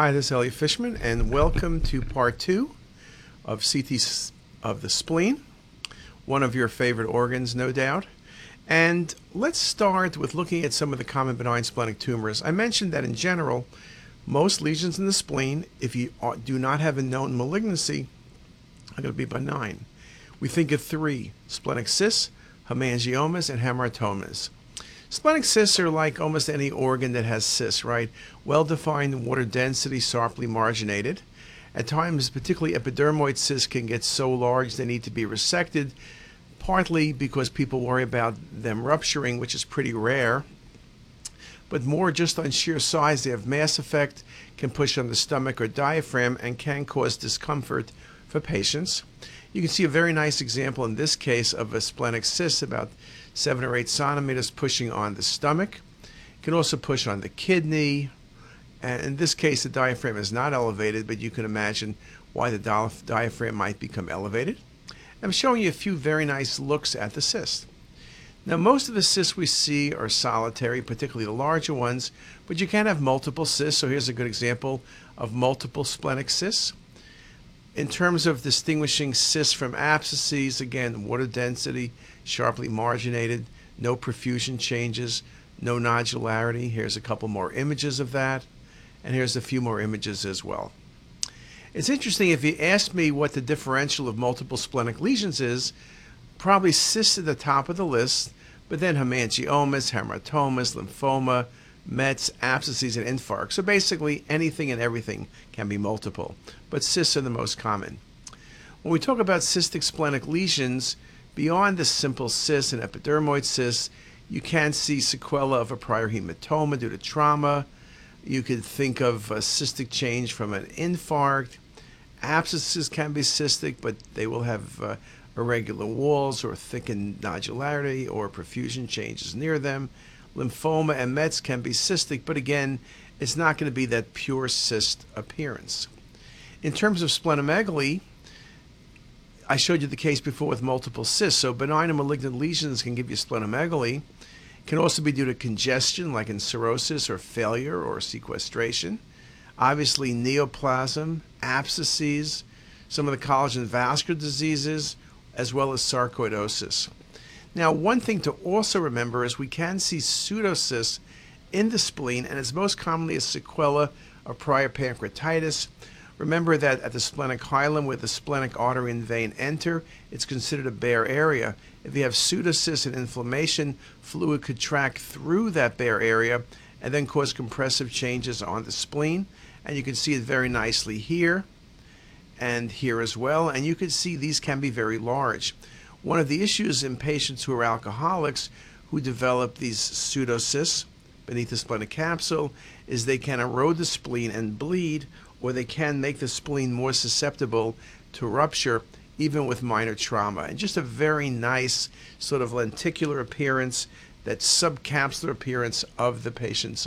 Hi, this is Elliot Fishman, and welcome to part two of CT of the spleen, one of your favorite organs, no doubt. And let's start with looking at some of the common benign splenic tumors. I mentioned that in general, most lesions in the spleen, if you do not have a known malignancy, are going to be benign. We think of three splenic cysts, hemangiomas, and hamartomas. Splenic cysts are like almost any organ that has cysts, right? Well defined water density, sharply marginated. At times, particularly epidermoid cysts can get so large they need to be resected, partly because people worry about them rupturing, which is pretty rare, but more just on sheer size. They have mass effect, can push on the stomach or diaphragm, and can cause discomfort for patients. You can see a very nice example in this case of a splenic cyst, about seven or eight centimeters, pushing on the stomach. It can also push on the kidney. And in this case, the diaphragm is not elevated, but you can imagine why the diaphragm might become elevated. I'm showing you a few very nice looks at the cyst. Now, most of the cysts we see are solitary, particularly the larger ones, but you can have multiple cysts. So here's a good example of multiple splenic cysts. In terms of distinguishing cysts from abscesses, again, water density, sharply marginated, no perfusion changes, no nodularity. Here's a couple more images of that, and here's a few more images as well. It's interesting if you ask me what the differential of multiple splenic lesions is, probably cysts at the top of the list, but then hemangiomas, hamartomas, lymphoma, Mets, abscesses, and infarcts. So basically, anything and everything can be multiple, but cysts are the most common. When we talk about cystic splenic lesions, beyond the simple cysts and epidermoid cysts, you can see sequela of a prior hematoma due to trauma. You could think of a cystic change from an infarct. Abscesses can be cystic, but they will have uh, irregular walls or thickened nodularity or perfusion changes near them lymphoma and Mets can be cystic, but again, it's not going to be that pure cyst appearance. In terms of splenomegaly, I showed you the case before with multiple cysts. So benign and malignant lesions can give you splenomegaly. Can also be due to congestion, like in cirrhosis or failure or sequestration. Obviously, neoplasm, abscesses, some of the collagen vascular diseases, as well as sarcoidosis. Now, one thing to also remember is we can see pseudocysts in the spleen, and it's most commonly a sequela of prior pancreatitis. Remember that at the splenic hilum, where the splenic artery and vein enter, it's considered a bare area. If you have pseudocysts and inflammation, fluid could track through that bare area and then cause compressive changes on the spleen. And you can see it very nicely here and here as well. And you can see these can be very large. One of the issues in patients who are alcoholics who develop these pseudocysts beneath the splenic capsule is they can erode the spleen and bleed, or they can make the spleen more susceptible to rupture even with minor trauma. And just a very nice sort of lenticular appearance, that subcapsular appearance of the patient's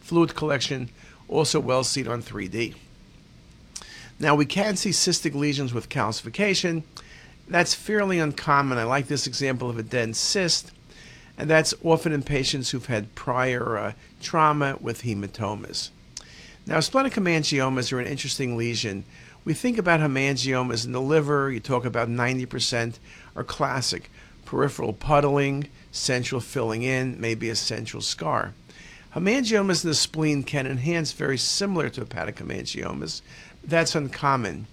fluid collection, also well seen on 3D. Now we can see cystic lesions with calcification. That's fairly uncommon. I like this example of a dense cyst, and that's often in patients who've had prior uh, trauma with hematomas. Now, splenic hemangiomas are an interesting lesion. We think about hemangiomas in the liver, you talk about 90% are classic peripheral puddling, central filling in, maybe a central scar. Hemangiomas in the spleen can enhance very similar to hepatic hemangiomas. That's uncommon.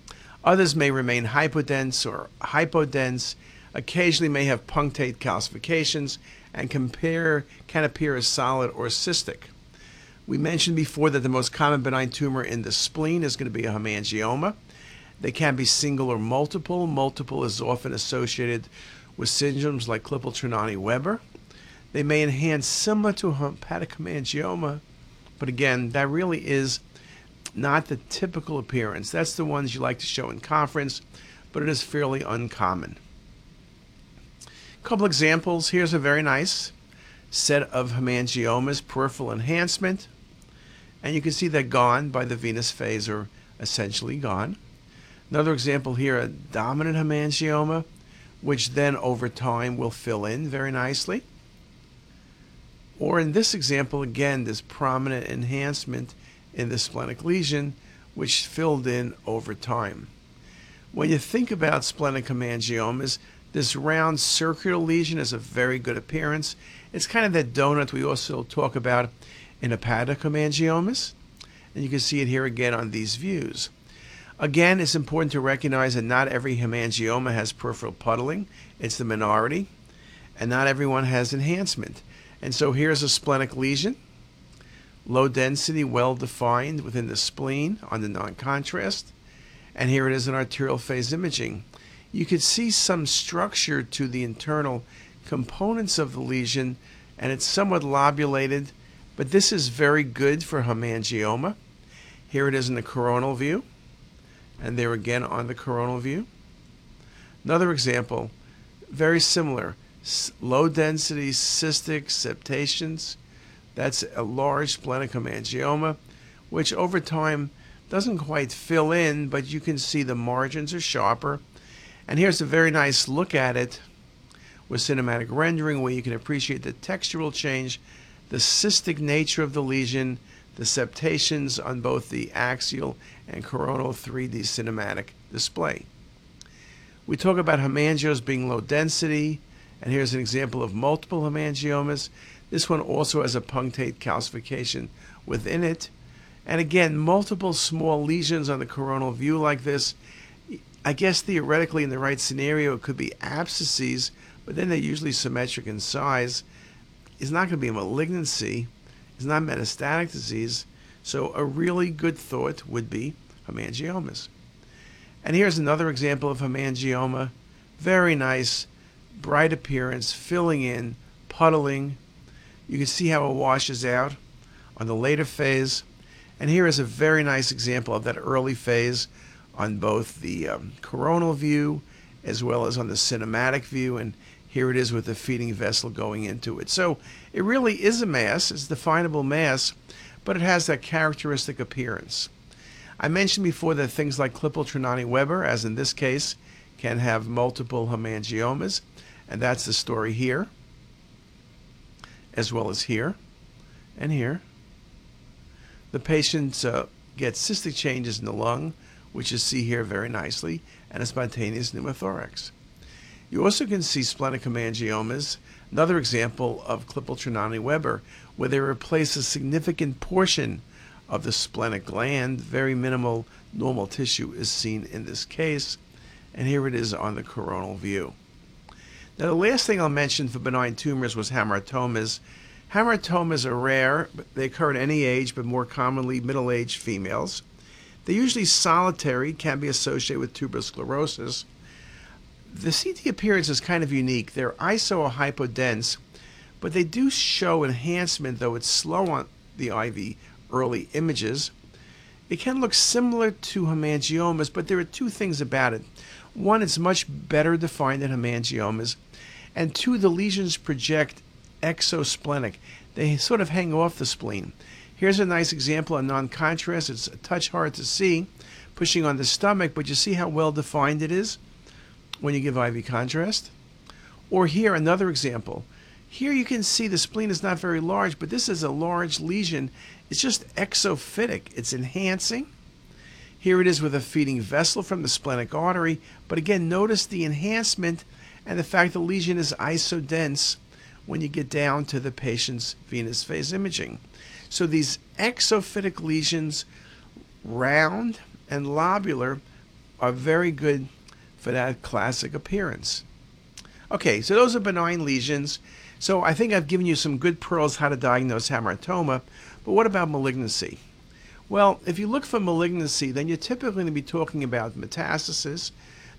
Others may remain hypodense or hypodense, occasionally may have punctate calcifications, and compare, can appear as solid or cystic. We mentioned before that the most common benign tumor in the spleen is going to be a hemangioma. They can be single or multiple. Multiple is often associated with syndromes like Klippel-Trenaunay-Weber. They may enhance similar to hepatic hemangioma, but again, that really is not the typical appearance. That's the ones you like to show in conference, but it is fairly uncommon. A couple examples. Here's a very nice set of hemangiomas, peripheral enhancement, and you can see that gone by the venous phase or essentially gone. Another example here, a dominant hemangioma, which then over time will fill in very nicely. Or in this example, again, this prominent enhancement in the splenic lesion, which filled in over time. When you think about splenic hemangiomas, this round circular lesion is a very good appearance. It's kind of that donut we also talk about in hepatic hemangiomas. And you can see it here again on these views. Again, it's important to recognize that not every hemangioma has peripheral puddling. It's the minority. And not everyone has enhancement. And so here's a splenic lesion. Low density, well defined within the spleen on the non contrast. And here it is in arterial phase imaging. You could see some structure to the internal components of the lesion, and it's somewhat lobulated, but this is very good for hemangioma. Here it is in the coronal view, and there again on the coronal view. Another example, very similar, low density cystic septations. That's a large splenic hemangioma, which over time doesn't quite fill in, but you can see the margins are sharper. And here's a very nice look at it with cinematic rendering where you can appreciate the textural change, the cystic nature of the lesion, the septations on both the axial and coronal 3D cinematic display. We talk about hemangios being low density, and here's an example of multiple hemangiomas. This one also has a punctate calcification within it. And again, multiple small lesions on the coronal view like this. I guess theoretically, in the right scenario, it could be abscesses, but then they're usually symmetric in size. It's not going to be a malignancy. It's not metastatic disease. So a really good thought would be hemangiomas. And here's another example of hemangioma. Very nice, bright appearance, filling in, puddling. You can see how it washes out on the later phase. And here is a very nice example of that early phase on both the um, coronal view as well as on the cinematic view. And here it is with the feeding vessel going into it. So it really is a mass, it's definable mass, but it has that characteristic appearance. I mentioned before that things like Klippel Trenaunay Weber, as in this case, can have multiple hemangiomas, and that's the story here, as well as here and here. The patient uh, get cystic changes in the lung, which you see here very nicely, and a spontaneous pneumothorax. You also can see splenic hemangiomas, another example of Klippel Trenaunay Weber, where they replace a significant portion of the splenic gland. Very minimal normal tissue is seen in this case, and here it is on the coronal view. Now, the last thing I'll mention for benign tumors was hamartomas. Hamartomas are rare. They occur at any age, but more commonly middle aged females. They're usually solitary, can be associated with tuberous sclerosis. The CT appearance is kind of unique. They're iso hypodense, but they do show enhancement, though it's slow on the IV early images. It can look similar to hemangiomas, but there are two things about it. One, it's much better defined than hemangiomas, and two, the lesions project exosplenic. They sort of hang off the spleen. Here's a nice example of non-contrast. It's a touch hard to see, pushing on the stomach, but you see how well defined it is when you give IV contrast? Or here, another example. Here you can see the spleen is not very large, but this is a large lesion. It's just exophytic. It's enhancing. Here it is with a feeding vessel from the splenic artery, but again, notice the enhancement and the fact the lesion is isodense when you get down to the patient's venous phase imaging. So these exophytic lesions, round and lobular, are very good for that classic appearance. Okay, so those are benign lesions. So I think I've given you some good pearls how to diagnose hamartoma, but what about malignancy? Well, if you look for malignancy, then you're typically going to be talking about metastasis,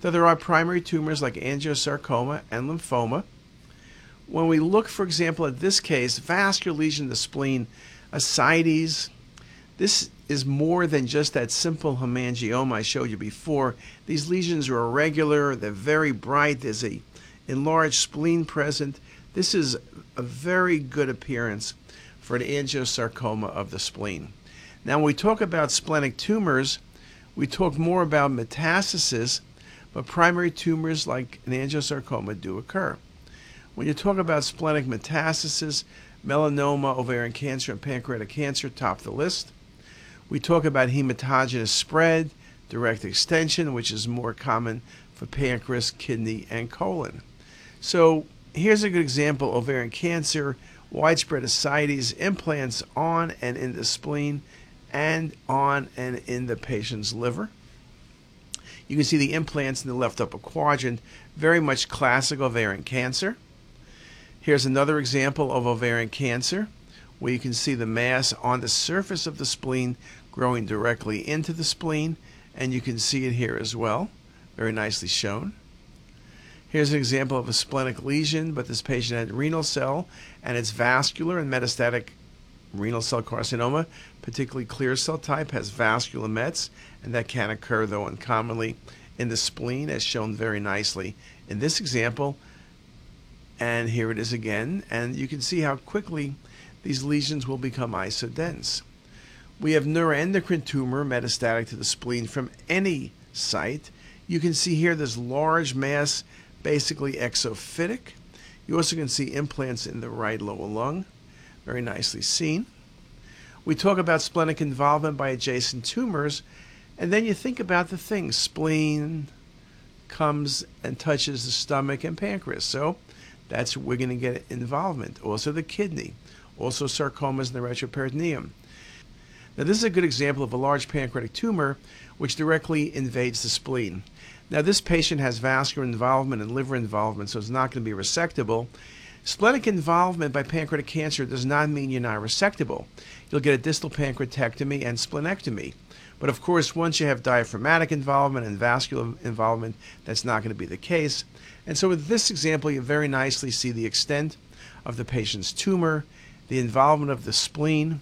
though there are primary tumors like angiosarcoma and lymphoma. When we look, for example, at this case, vascular lesion the spleen, ascites, this is more than just that simple hemangioma I showed you before. These lesions are irregular, they're very bright, there's a enlarged spleen present. This is a very good appearance for an angiosarcoma of the spleen. Now, when we talk about splenic tumors, we talk more about metastasis, but primary tumors like an angiosarcoma do occur. When you talk about splenic metastasis, melanoma, ovarian cancer, and pancreatic cancer top the list. We talk about hematogenous spread, direct extension, which is more common for pancreas, kidney, and colon. So here's a good example ovarian cancer, widespread ascites, implants on and in the spleen and on and in the patient's liver. You can see the implants in the left upper quadrant, very much classic ovarian cancer. Here's another example of ovarian cancer, where you can see the mass on the surface of the spleen growing directly into the spleen, and you can see it here as well, very nicely shown. Here's an example of a splenic lesion, but this patient had renal cell, and it's vascular and metastatic renal cell carcinoma, particularly clear cell type, has vascular mets, and that can occur, though uncommonly, in the spleen, as shown very nicely in this example. And here it is again, and you can see how quickly these lesions will become isodense. We have neuroendocrine tumor metastatic to the spleen from any site. You can see here this large mass, basically exophytic. You also can see implants in the right lower lung, very nicely seen. We talk about splenic involvement by adjacent tumors, and then you think about the things. Spleen comes and touches the stomach and pancreas. So that's where we're going to get involvement. Also the kidney. Also sarcomas in the retroperitoneum. Now this is a good example of a large pancreatic tumor which directly invades the spleen. Now this patient has vascular involvement and liver involvement, so it's not going to be resectable. Splenic involvement by pancreatic cancer does not mean you're not resectable. You'll get a distal pancreatectomy and splenectomy. But of course, once you have diaphragmatic involvement and vascular involvement, that's not going to be the case. And so with this example, you very nicely see the extent of the patient's tumor, the involvement of the spleen,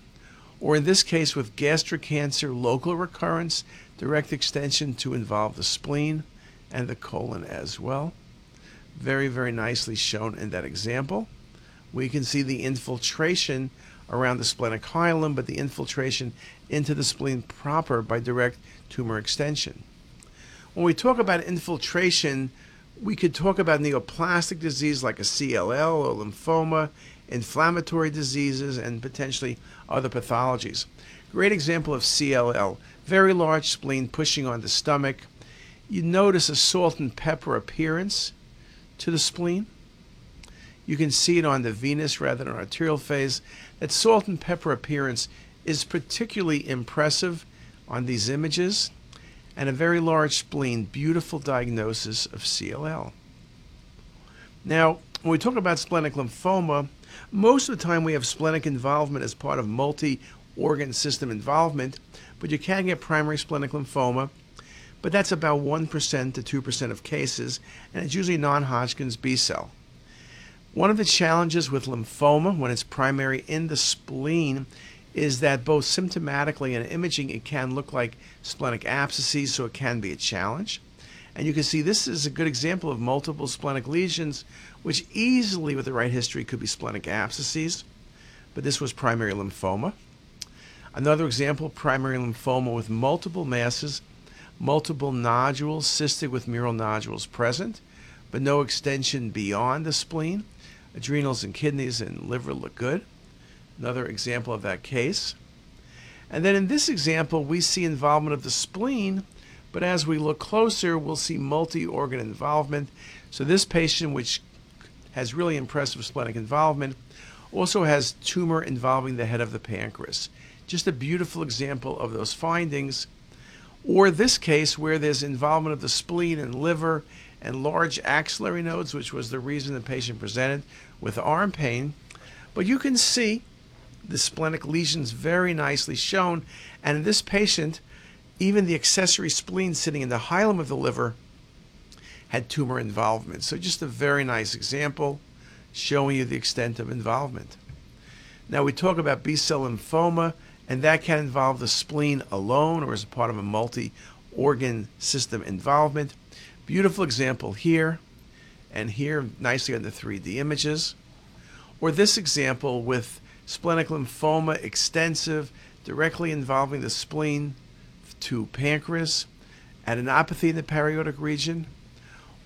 or in this case with gastric cancer, local recurrence, direct extension to involve the spleen and the colon as well very, very nicely shown in that example. We can see the infiltration around the splenic hilum, but the infiltration into the spleen proper by direct tumor extension. When we talk about infiltration, we could talk about neoplastic disease like a CLL or lymphoma, inflammatory diseases, and potentially other pathologies. Great example of CLL, very large spleen pushing on the stomach. You notice a salt and pepper appearance to the spleen. You can see it on the venous rather than arterial phase. That salt and pepper appearance is particularly impressive on these images and a very large spleen, beautiful diagnosis of CLL. Now, when we talk about splenic lymphoma, most of the time we have splenic involvement as part of multi organ system involvement, but you can get primary splenic lymphoma but that's about 1% to 2% of cases, and it's usually non Hodgkin's B cell. One of the challenges with lymphoma when it's primary in the spleen is that both symptomatically and imaging it can look like splenic abscesses, so it can be a challenge. And you can see this is a good example of multiple splenic lesions, which easily, with the right history, could be splenic abscesses, but this was primary lymphoma. Another example, primary lymphoma with multiple masses multiple nodules, cystic with mural nodules present, but no extension beyond the spleen. Adrenals and kidneys and liver look good. Another example of that case. And then in this example, we see involvement of the spleen, but as we look closer, we'll see multi organ involvement. So this patient, which has really impressive splenic involvement, also has tumor involving the head of the pancreas. Just a beautiful example of those findings or this case where there's involvement of the spleen and liver and large axillary nodes, which was the reason the patient presented with arm pain. But you can see the splenic lesions very nicely shown. And in this patient, even the accessory spleen sitting in the hilum of the liver had tumor involvement. So just a very nice example showing you the extent of involvement. Now we talk about B cell lymphoma and that can involve the spleen alone or as a part of a multi organ system involvement. Beautiful example here and here, nicely on the 3D images. Or this example with splenic lymphoma extensive, directly involving the spleen to pancreas, adenopathy in the periaortic region.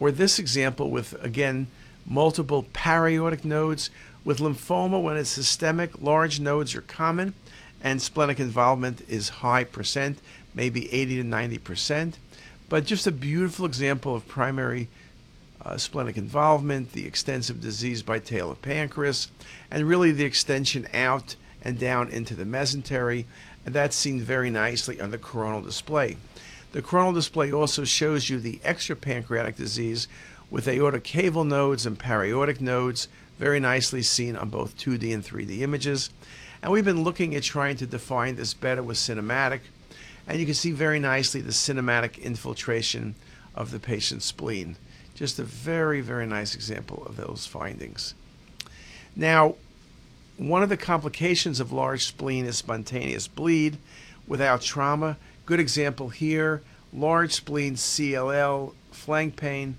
Or this example with, again, multiple paraortic nodes. With lymphoma, when it's systemic, large nodes are common and splenic involvement is high percent, maybe 80 to 90 percent. But just a beautiful example of primary uh, splenic involvement, the extensive disease by tail of pancreas, and really the extension out and down into the mesentery. And that's seen very nicely on the coronal display. The coronal display also shows you the extrapancreatic disease with aortic caval nodes and paraortic nodes, very nicely seen on both 2D and 3D images. And we've been looking at trying to define this better with cinematic. And you can see very nicely the cinematic infiltration of the patient's spleen. Just a very, very nice example of those findings. Now, one of the complications of large spleen is spontaneous bleed without trauma. Good example here large spleen CLL, flank pain,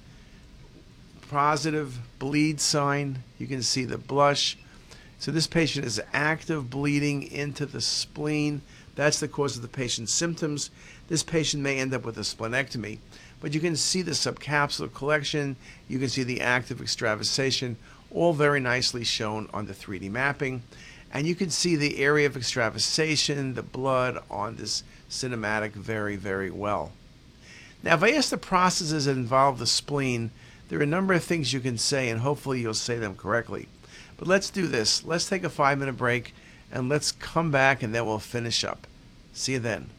positive bleed sign. You can see the blush. So this patient is active bleeding into the spleen. That's the cause of the patient's symptoms. This patient may end up with a splenectomy, but you can see the subcapsular collection. You can see the active extravasation, all very nicely shown on the 3D mapping. And you can see the area of extravasation, the blood on this cinematic very, very well. Now, if I ask the processes that involve the spleen, there are a number of things you can say, and hopefully you'll say them correctly. But let's do this. Let's take a five minute break and let's come back and then we'll finish up. See you then.